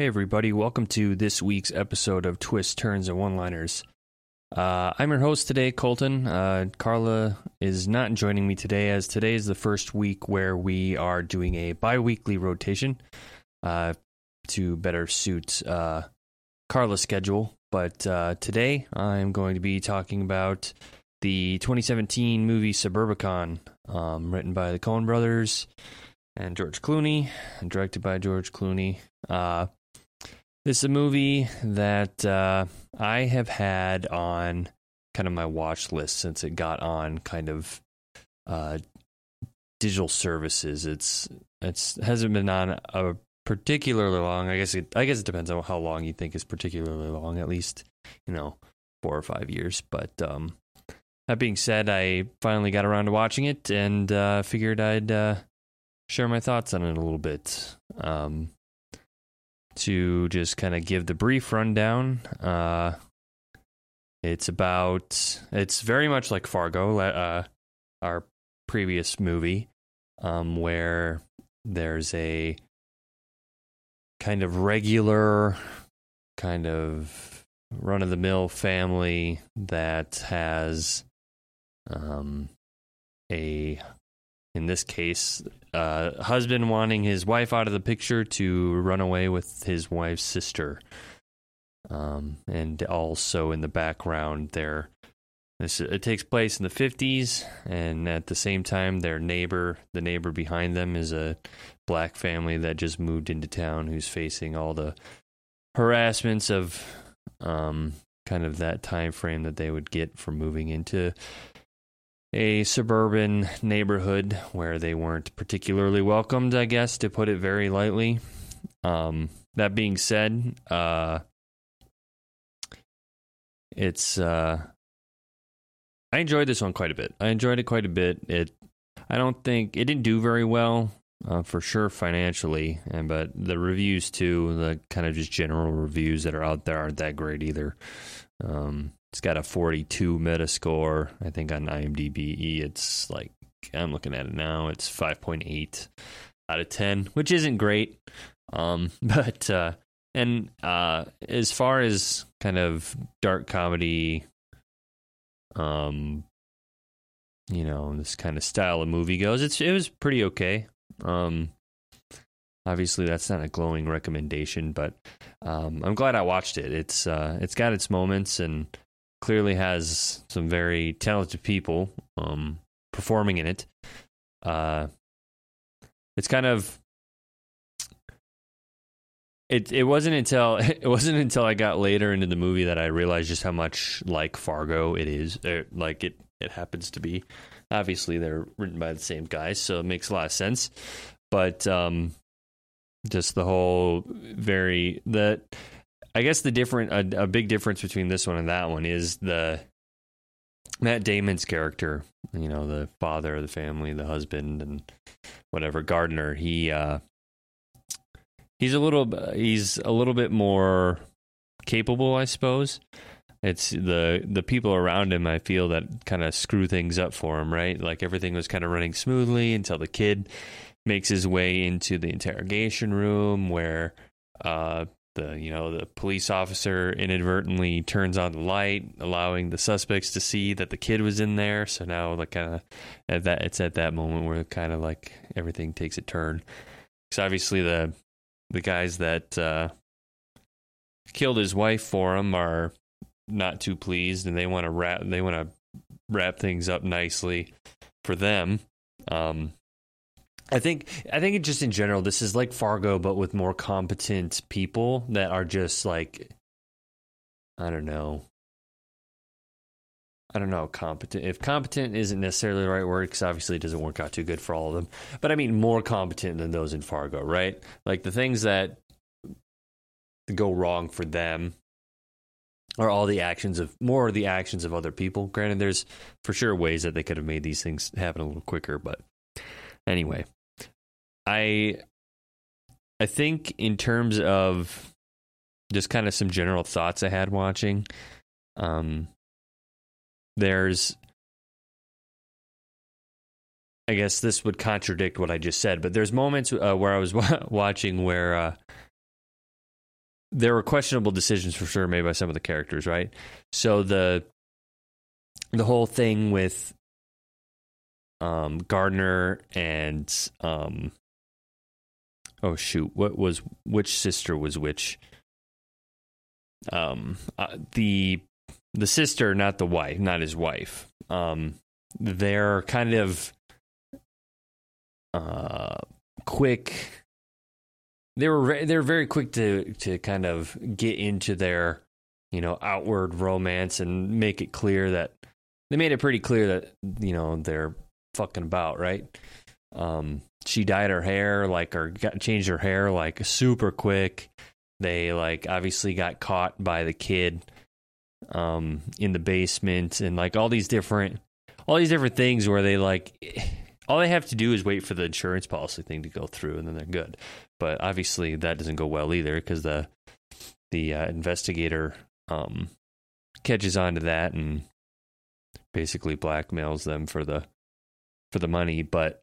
Hey, everybody, welcome to this week's episode of Twists, Turns, and One Liners. Uh, I'm your host today, Colton. Uh, Carla is not joining me today, as today is the first week where we are doing a bi weekly rotation uh, to better suit uh, Carla's schedule. But uh, today I'm going to be talking about the 2017 movie Suburbicon, um, written by the Coen brothers and George Clooney, and directed by George Clooney. Uh, is a movie that uh, I have had on kind of my watch list since it got on kind of uh, digital services. It's it's hasn't been on a particularly long. I guess it I guess it depends on how long you think is particularly long. At least you know four or five years. But um, that being said, I finally got around to watching it and uh, figured I'd uh, share my thoughts on it a little bit. Um, to just kind of give the brief rundown, uh, it's about it's very much like Fargo, uh, our previous movie, um, where there's a kind of regular, kind of run of the mill family that has um, a in this case, uh, husband wanting his wife out of the picture to run away with his wife's sister. Um, and also in the background, there, this it takes place in the fifties, and at the same time, their neighbor, the neighbor behind them, is a black family that just moved into town, who's facing all the harassments of, um, kind of that time frame that they would get from moving into a suburban neighborhood where they weren't particularly welcomed, I guess, to put it very lightly. Um, that being said, uh, it's uh, I enjoyed this one quite a bit. I enjoyed it quite a bit. It I don't think it didn't do very well uh, for sure financially, and but the reviews too, the kind of just general reviews that are out there aren't that great either. Um, it's got a 42 Metascore. I think on IMDb, it's like I'm looking at it now. It's 5.8 out of 10, which isn't great. Um, but uh, and uh, as far as kind of dark comedy, um, you know, this kind of style of movie goes, it's it was pretty okay. Um, obviously, that's not a glowing recommendation, but um, I'm glad I watched it. It's uh, it's got its moments and clearly has some very talented people um, performing in it. Uh, it's kind of it. It wasn't until it wasn't until I got later into the movie that I realized just how much like Fargo it is. Or, like it, it happens to be. Obviously, they're written by the same guys, so it makes a lot of sense. But um, just the whole very that I guess the different a, a, big difference between this one and that one is the Matt Damon's character, you know, the father of the family, the husband and whatever Gardner, he uh he's a little he's a little bit more capable, I suppose. It's the the people around him I feel that kind of screw things up for him, right? Like everything was kind of running smoothly until the kid makes his way into the interrogation room where uh the you know the police officer inadvertently turns on the light allowing the suspects to see that the kid was in there so now like kind of at that it's at that moment where kind of like everything takes a turn because obviously the the guys that uh, killed his wife for him are not too pleased and they want to wrap they want to wrap things up nicely for them um I think I think just in general, this is like Fargo, but with more competent people that are just like I don't know. I don't know, competent. If competent isn't necessarily the right word, because obviously it doesn't work out too good for all of them. But I mean, more competent than those in Fargo, right? Like the things that go wrong for them are all the actions of more the actions of other people. Granted, there's for sure ways that they could have made these things happen a little quicker, but anyway, I I think in terms of just kind of some general thoughts I had watching, um, there's I guess this would contradict what I just said, but there's moments uh, where I was w- watching where uh, there were questionable decisions for sure made by some of the characters, right? So the the whole thing with um, Gardner and um, oh shoot, what was which sister was which? Um, uh, the the sister, not the wife, not his wife. Um, they're kind of uh quick. They were they're very quick to to kind of get into their you know outward romance and make it clear that they made it pretty clear that you know they're fucking about right. Um, she dyed her hair like or got changed her hair like super quick. They like obviously got caught by the kid um in the basement and like all these different all these different things where they like all they have to do is wait for the insurance policy thing to go through and then they're good. But obviously that doesn't go well either because the the uh, investigator um catches on to that and basically blackmails them for the for the money, but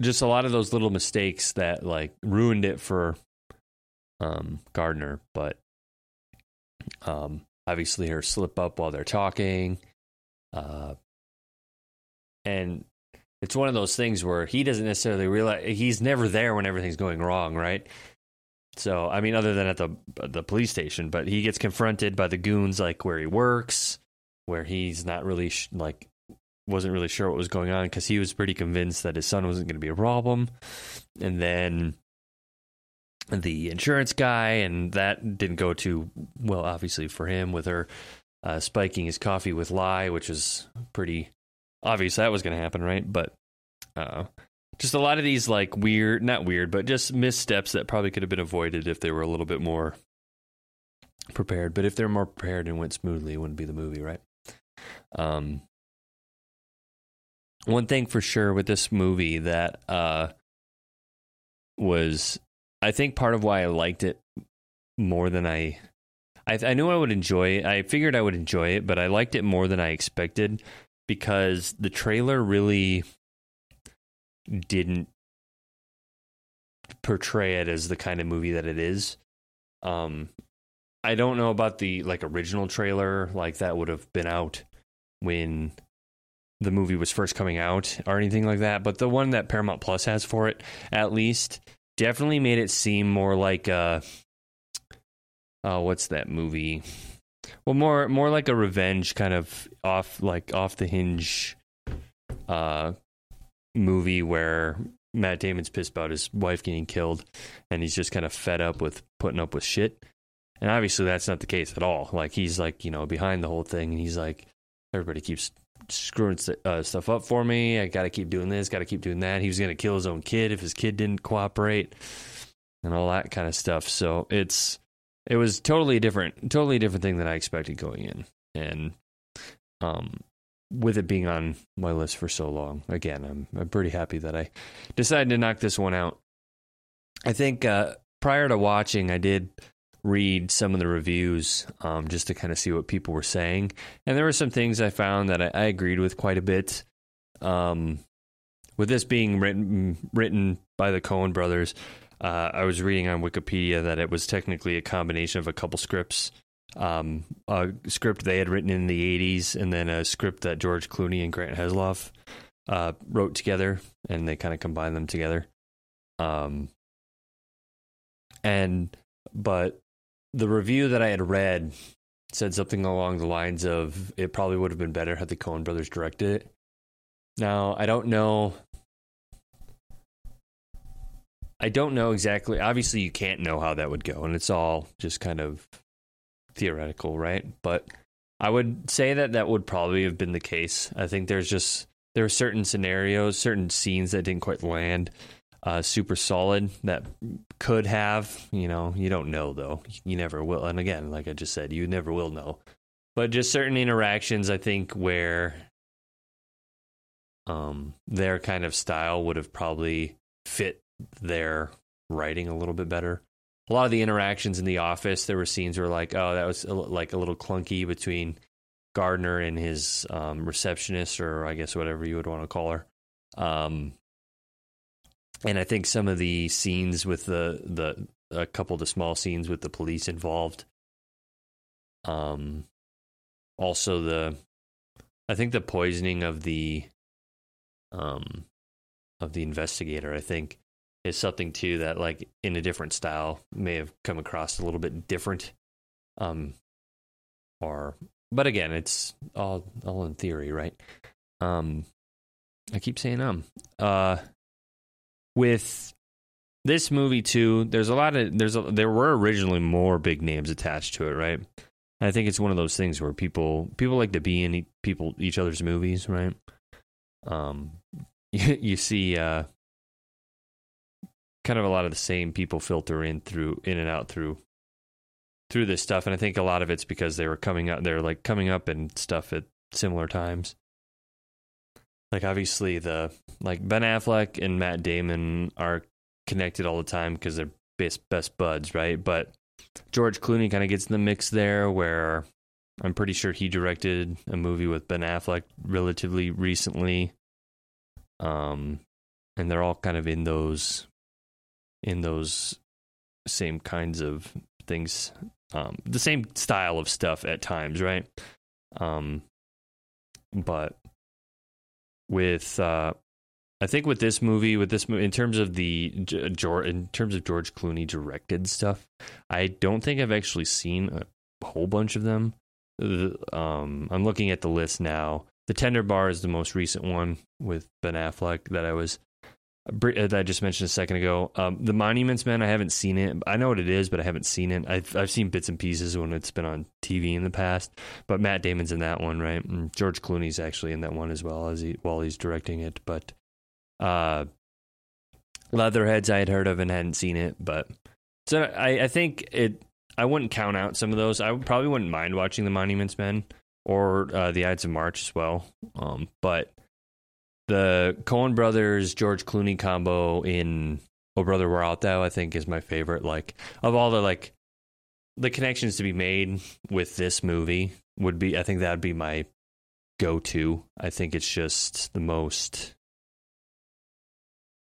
just a lot of those little mistakes that like ruined it for um Gardner, but um obviously her slip up while they're talking uh and it's one of those things where he doesn't necessarily realize he's never there when everything's going wrong, right? So, I mean, other than at the the police station, but he gets confronted by the goons like where he works, where he's not really sh- like wasn't really sure what was going on because he was pretty convinced that his son wasn't going to be a problem, and then the insurance guy, and that didn't go too well, obviously for him with her uh, spiking his coffee with lye, which is pretty obvious that was going to happen, right? But uh, just a lot of these like weird, not weird, but just missteps that probably could have been avoided if they were a little bit more prepared. But if they're more prepared and went smoothly, it wouldn't be the movie, right? Um, one thing for sure with this movie that uh, was, I think, part of why I liked it more than I I, I, knew I would enjoy it. I figured I would enjoy it, but I liked it more than I expected because the trailer really didn't portray it as the kind of movie that it is. Um, I don't know about the like original trailer, like that would have been out when the movie was first coming out or anything like that, but the one that Paramount Plus has for it, at least, definitely made it seem more like uh oh, what's that movie? Well, more more like a revenge kind of off like off the hinge uh movie where Matt Damon's pissed about his wife getting killed and he's just kind of fed up with putting up with shit. And obviously that's not the case at all. Like he's like, you know, behind the whole thing and he's like everybody keeps screwing uh, stuff up for me. I got to keep doing this, got to keep doing that. He was going to kill his own kid if his kid didn't cooperate and all that kind of stuff. So it's it was totally different, totally different thing than I expected going in, and um, with it being on my list for so long, again, I'm I'm pretty happy that I decided to knock this one out. I think uh, prior to watching, I did read some of the reviews um, just to kind of see what people were saying, and there were some things I found that I, I agreed with quite a bit. Um, with this being written written by the Coen brothers, uh, I was reading on Wikipedia that it was technically a combination of a couple scripts. Um, a script they had written in the 80s, and then a script that George Clooney and Grant Heslov uh, wrote together, and they kind of combined them together. Um, and, but the review that I had read said something along the lines of it probably would have been better had the Coen brothers directed it. Now, I don't know I don't know exactly. Obviously, you can't know how that would go, and it's all just kind of theoretical, right? But I would say that that would probably have been the case. I think there's just there are certain scenarios, certain scenes that didn't quite land uh, super solid that could have. You know, you don't know though. You never will. And again, like I just said, you never will know. But just certain interactions, I think, where um, their kind of style would have probably fit their writing a little bit better. A lot of the interactions in the office, there were scenes where like, oh, that was a, like a little clunky between Gardner and his um, receptionist, or I guess whatever you would want to call her. Um, and I think some of the scenes with the the a couple of the small scenes with the police involved. Um, also the, I think the poisoning of the, um, of the investigator. I think is something too that like in a different style may have come across a little bit different. Um, or but again, it's all all in theory, right? Um, I keep saying um. Uh, with this movie too, there's a lot of there's a, there were originally more big names attached to it, right? And I think it's one of those things where people people like to be in people each other's movies, right? Um, you, you see uh, kind of a lot of the same people filter in through in and out through through this stuff, and I think a lot of it's because they were coming up, they're like coming up and stuff at similar times. Like obviously the like Ben Affleck and Matt Damon are connected all the time because they're best best buds, right? But George Clooney kind of gets in the mix there, where I'm pretty sure he directed a movie with Ben Affleck relatively recently. Um, and they're all kind of in those in those same kinds of things, um, the same style of stuff at times, right? Um, but with uh, I think with this movie, with this movie, in terms of the in terms of George Clooney directed stuff, I don't think I've actually seen a whole bunch of them. Um, I'm looking at the list now. The Tender Bar is the most recent one with Ben Affleck that I was I just mentioned a second ago. Um, the Monuments Men, I haven't seen it. I know what it is, but I haven't seen it. I've I've seen bits and pieces when it's been on TV in the past. But Matt Damon's in that one, right? And George Clooney's actually in that one as well as he while he's directing it. But uh, Leatherheads, I had heard of and hadn't seen it, but so I I think it. I wouldn't count out some of those. I probably wouldn't mind watching the Monuments Men or uh, the Ides of March as well. Um, but the Coen brothers George Clooney combo in Oh Brother Where Art Thou I think is my favorite. Like of all the like the connections to be made with this movie would be I think that'd be my go to. I think it's just the most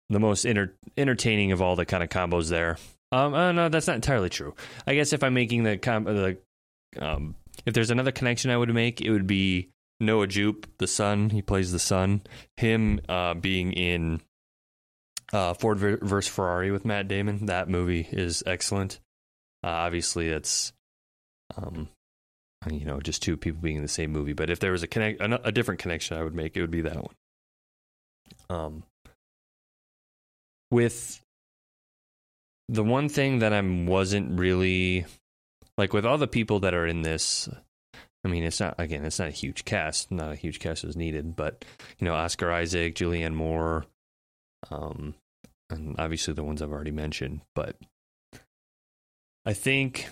the most enter- entertaining of all the kind of combos there. Um, uh, no, that's not entirely true. I guess if I'm making the com- the um, if there's another connection I would make, it would be Noah Jupe, the son. He plays the son. Him uh, being in uh, Ford versus Ferrari with Matt Damon. That movie is excellent. Uh, obviously, it's um, you know just two people being in the same movie. But if there was a connect a, a different connection, I would make it would be that one. Um, with the one thing that I wasn't really like with all the people that are in this I mean, it's not again, it's not a huge cast. Not a huge cast is needed, but you know, Oscar Isaac, Julianne Moore, um, and obviously the ones I've already mentioned. But I think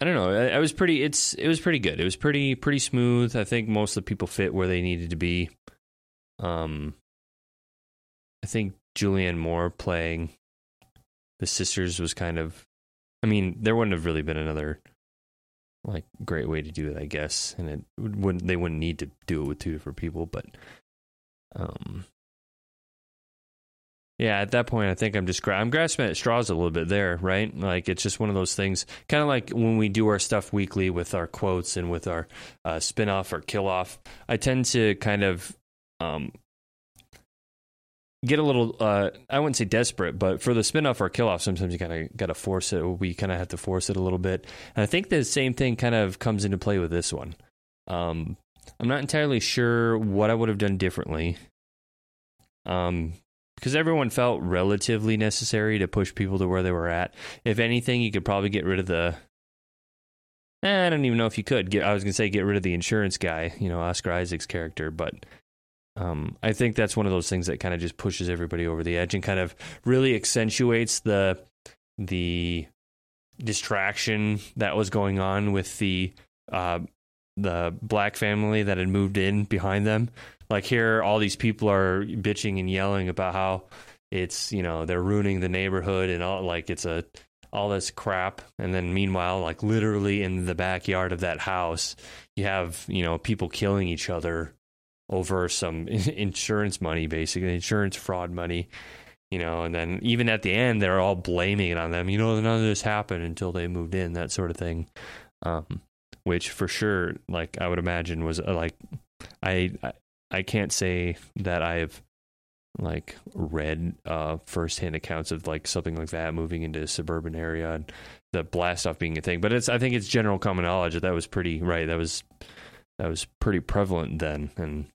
I don't know. I, I, was pretty. It's it was pretty good. It was pretty pretty smooth. I think most of the people fit where they needed to be. Um, I think Julianne Moore playing the sisters was kind of I mean, there wouldn't have really been another like great way to do it, I guess, and it wouldn't they wouldn't need to do it with two different people, but um yeah, at that point, I think I'm just I'm grasping at straws a little bit there, right? Like it's just one of those things, kind of like when we do our stuff weekly with our quotes and with our uh, spin off or kill off. I tend to kind of um, get a little uh, I wouldn't say desperate, but for the spinoff or kill off, sometimes you kind of got to force it. We kind of have to force it a little bit, and I think the same thing kind of comes into play with this one. Um, I'm not entirely sure what I would have done differently, um, because everyone felt relatively necessary to push people to where they were at. If anything, you could probably get rid of the. Eh, I don't even know if you could. Get, I was gonna say get rid of the insurance guy, you know, Oscar Isaac's character, but um, I think that's one of those things that kind of just pushes everybody over the edge and kind of really accentuates the the distraction that was going on with the uh, the black family that had moved in behind them. Like here, all these people are bitching and yelling about how it's you know they're ruining the neighborhood and all like it's a all this crap and then meanwhile like literally in the backyard of that house you have you know people killing each other over some insurance money, basically insurance fraud money. you know, and then even at the end, they're all blaming it on them. You know, none of this happened until they moved in, that sort of thing. Um, which for sure, like I would imagine, was uh, like I, I I can't say that I've like read uh firsthand accounts of like something like that moving into a suburban area and the blast off being a thing. But it's I think it's general common knowledge that that was pretty right. That was that was pretty prevalent then, and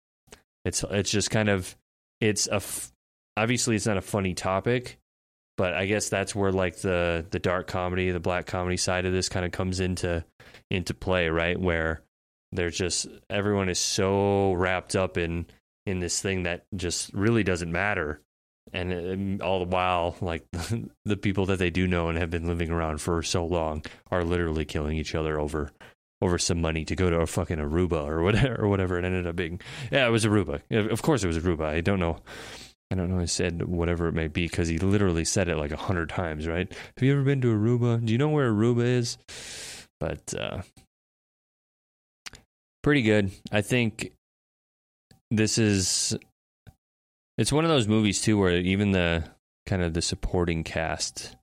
it's it's just kind of it's a f- obviously it's not a funny topic, but I guess that's where like the the dark comedy, the black comedy side of this kind of comes into into play, right? Where there's just everyone is so wrapped up in in this thing that just really doesn't matter and um, all the while like the people that they do know and have been living around for so long are literally killing each other over over some money to go to a fucking Aruba or whatever or whatever it ended up being. Yeah, it was Aruba. Of course it was Aruba. I don't know. I don't know. I said whatever it may be because he literally said it like a hundred times. Right? Have you ever been to Aruba? Do you know where Aruba is? But uh, pretty good. I think this is. It's one of those movies too where even the kind of the supporting cast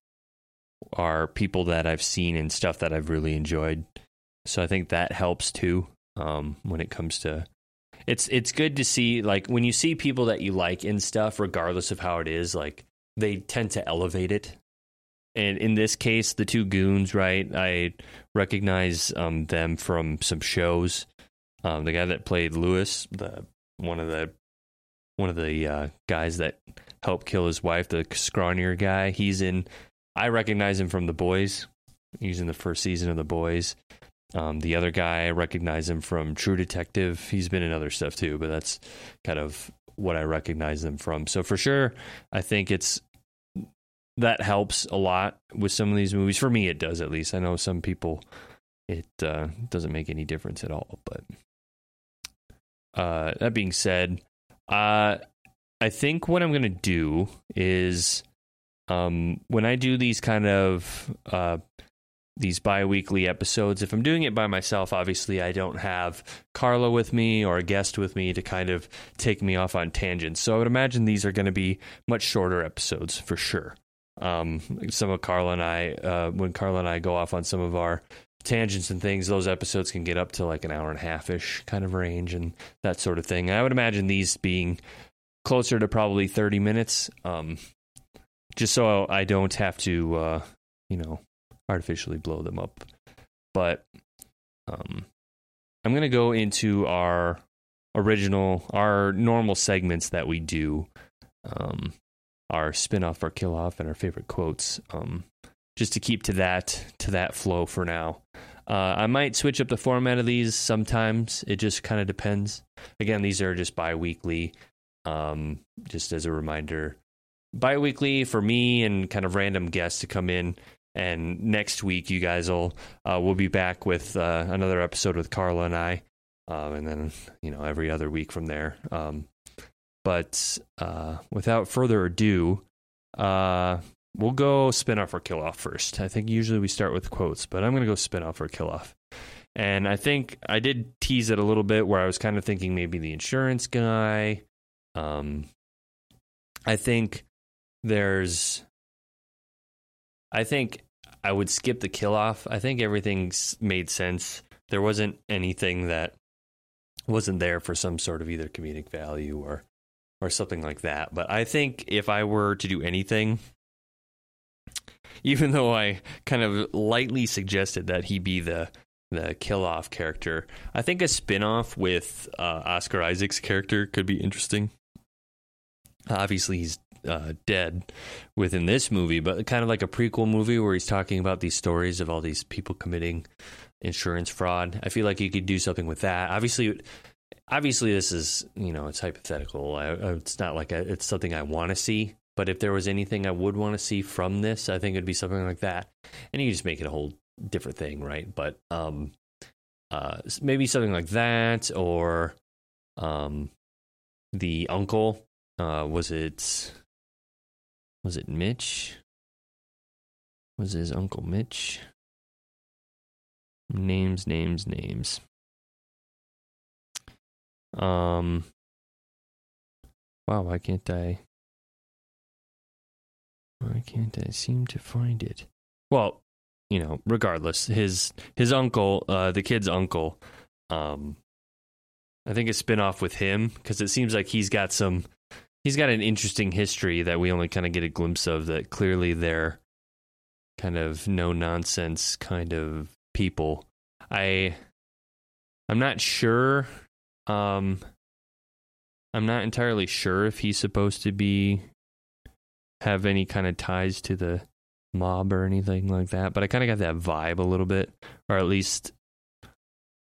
are people that I've seen and stuff that I've really enjoyed. So I think that helps too um, when it comes to it's it's good to see like when you see people that you like in stuff, regardless of how it is, like they tend to elevate it. And in this case, the two goons, right? I recognize um, them from some shows. Um, the guy that played Lewis, the one of the one of the uh, guys that helped kill his wife, the scrawnier guy. He's in. I recognize him from The Boys. He's in the first season of The Boys. Um, the other guy, I recognize him from True Detective. He's been in other stuff too, but that's kind of what I recognize them from. So for sure, I think it's that helps a lot with some of these movies. For me, it does at least. I know some people it uh, doesn't make any difference at all. But uh, that being said, uh, I think what I'm going to do is um, when I do these kind of uh, these bi-weekly episodes. If i'm doing it by myself obviously i don't have carla with me or a guest with me to kind of take me off on tangents. So i would imagine these are going to be much shorter episodes for sure. Um, some of carla and i uh, when carla and i go off on some of our tangents and things those episodes can get up to like an hour and a half ish kind of range and that sort of thing. I would imagine these being closer to probably 30 minutes um, just so i don't have to uh, you know artificially blow them up. But um, I'm going to go into our original, our normal segments that we do, um, our spin off, our kill off, and our favorite quotes, um, just to keep to that to that flow for now. Uh, I might switch up the format of these sometimes. It just kind of depends. Again, these are just bi weekly. Um, just as a reminder, bi weekly for me and kind of random guests to come in and next week, you guys will uh, we'll be back with uh, another episode with Carla and I, um, and then you know every other week from there. Um, but uh, without further ado, uh, we'll go spin off or kill off first. I think usually we start with quotes, but I'm going to go spin off or kill off. And I think I did tease it a little bit where I was kind of thinking maybe the insurance guy. Um, I think there's I think I would skip the kill off. I think everything's made sense. There wasn't anything that wasn't there for some sort of either comedic value or or something like that. But I think if I were to do anything, even though I kind of lightly suggested that he be the the kill off character, I think a spin off with uh, Oscar Isaac's character could be interesting. Obviously, he's uh, dead within this movie, but kind of like a prequel movie where he's talking about these stories of all these people committing insurance fraud. I feel like you could do something with that. Obviously, obviously, this is you know it's hypothetical. I, it's not like a, it's something I want to see. But if there was anything I would want to see from this, I think it'd be something like that. And you just make it a whole different thing, right? But um, uh, maybe something like that, or um, the uncle. Uh, was it was it Mitch? Was his uncle Mitch? Names, names, names. Um. Wow, why can't I? Why can't I seem to find it? Well, you know, regardless, his his uncle, uh, the kid's uncle, um, I think a spinoff with him because it seems like he's got some, he's got an interesting history that we only kind of get a glimpse of. That clearly they're kind of no nonsense kind of people. I, I'm not sure. Um, I'm not entirely sure if he's supposed to be have any kind of ties to the mob or anything like that, but I kind of got that vibe a little bit, or at least,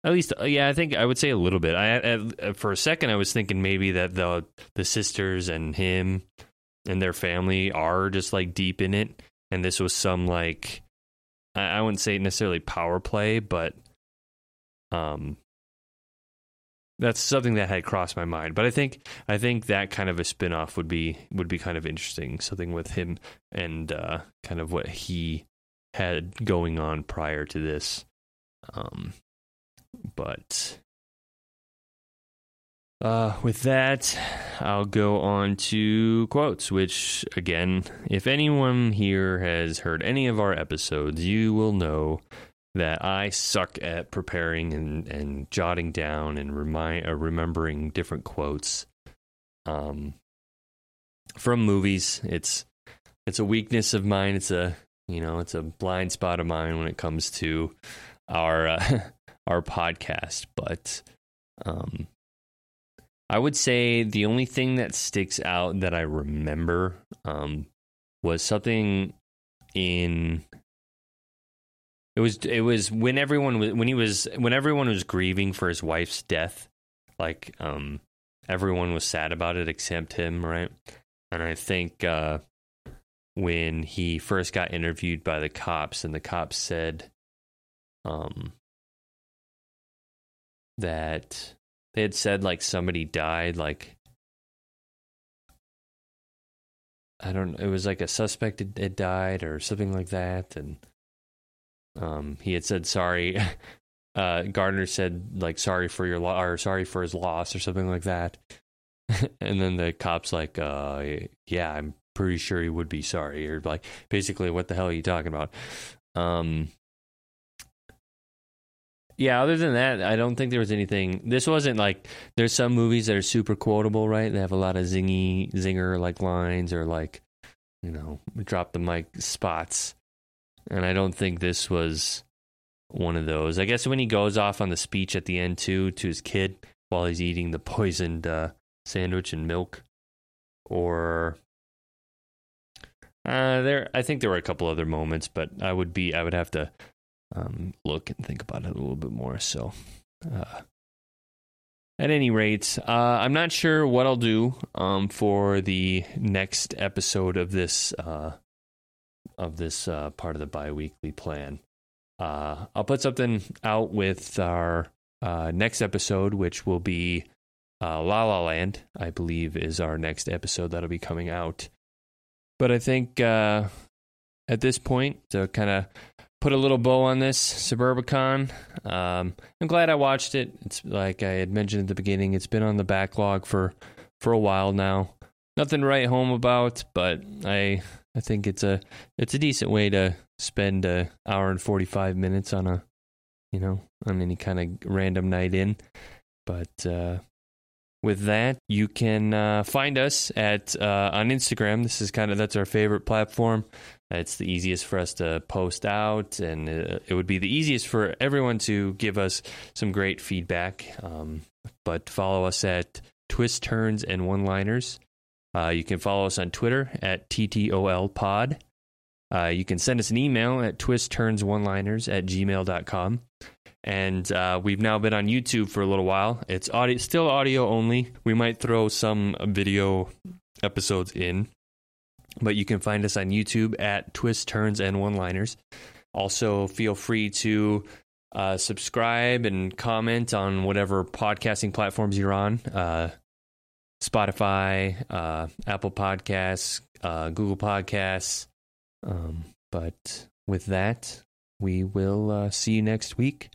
at least, uh, yeah, I think I would say a little bit. I, I for a second I was thinking maybe that the the sisters and him and their family are just like deep in it, and this was some like I, I wouldn't say necessarily power play, but um that's something that had crossed my mind. But I think I think that kind of a spin-off would be would be kind of interesting. Something with him and uh, kind of what he had going on prior to this. Um, but uh, with that, I'll go on to quotes, which, again, if anyone here has heard any of our episodes, you will know that I suck at preparing and, and jotting down and remind, uh, remembering different quotes um, from movies. It's it's a weakness of mine. It's a you know it's a blind spot of mine when it comes to our uh, our podcast. But um, I would say the only thing that sticks out that I remember um, was something in it was it was when everyone was when he was when everyone was grieving for his wife's death, like um everyone was sad about it except him, right? And I think uh when he first got interviewed by the cops and the cops said um that they had said like somebody died like I don't it was like a suspect had, died or something like that and um, he had said sorry. Uh, Gardner said like sorry for your lo- or sorry for his loss or something like that. and then the cops like, uh, yeah, I'm pretty sure he would be sorry or like basically what the hell are you talking about? Um, yeah, other than that, I don't think there was anything. This wasn't like there's some movies that are super quotable, right? They have a lot of zingy zinger like lines or like you know drop the mic spots and I don't think this was one of those. I guess when he goes off on the speech at the end too to his kid while he's eating the poisoned uh, sandwich and milk, or uh, there, I think there were a couple other moments, but I would be, I would have to um, look and think about it a little bit more. So, uh, at any rate, uh, I'm not sure what I'll do um, for the next episode of this uh, of this uh, part of the biweekly plan. Uh, I'll put something out with our uh, next episode, which will be uh, La La Land, I believe, is our next episode that'll be coming out. But I think at this point, to kind of put a little bow on this Suburbicon, um, I'm glad I watched it. It's like I had mentioned at the beginning, it's been on the backlog for for a while now. Nothing to write home about, but I I think it's a it's a decent way to spend an hour and forty five minutes on a you know on any kind of random night in. But uh, with that, you can uh, find us at uh, on Instagram. This is kind of that's our favorite platform. It's the easiest for us to post out, and uh, it would be the easiest for everyone to give us some great feedback. Um, but follow us at Twist Turns and One Liners. Uh, you can follow us on Twitter at TTOLpod. Uh, you can send us an email at twistturnsOneliners at gmail.com. And uh, we've now been on YouTube for a little while. It's audio, still audio only. We might throw some video episodes in, but you can find us on YouTube at Twist Turns and One Liners. Also, feel free to uh, subscribe and comment on whatever podcasting platforms you're on. Uh, Spotify, uh, Apple Podcasts, uh, Google Podcasts. Um, but with that, we will uh, see you next week.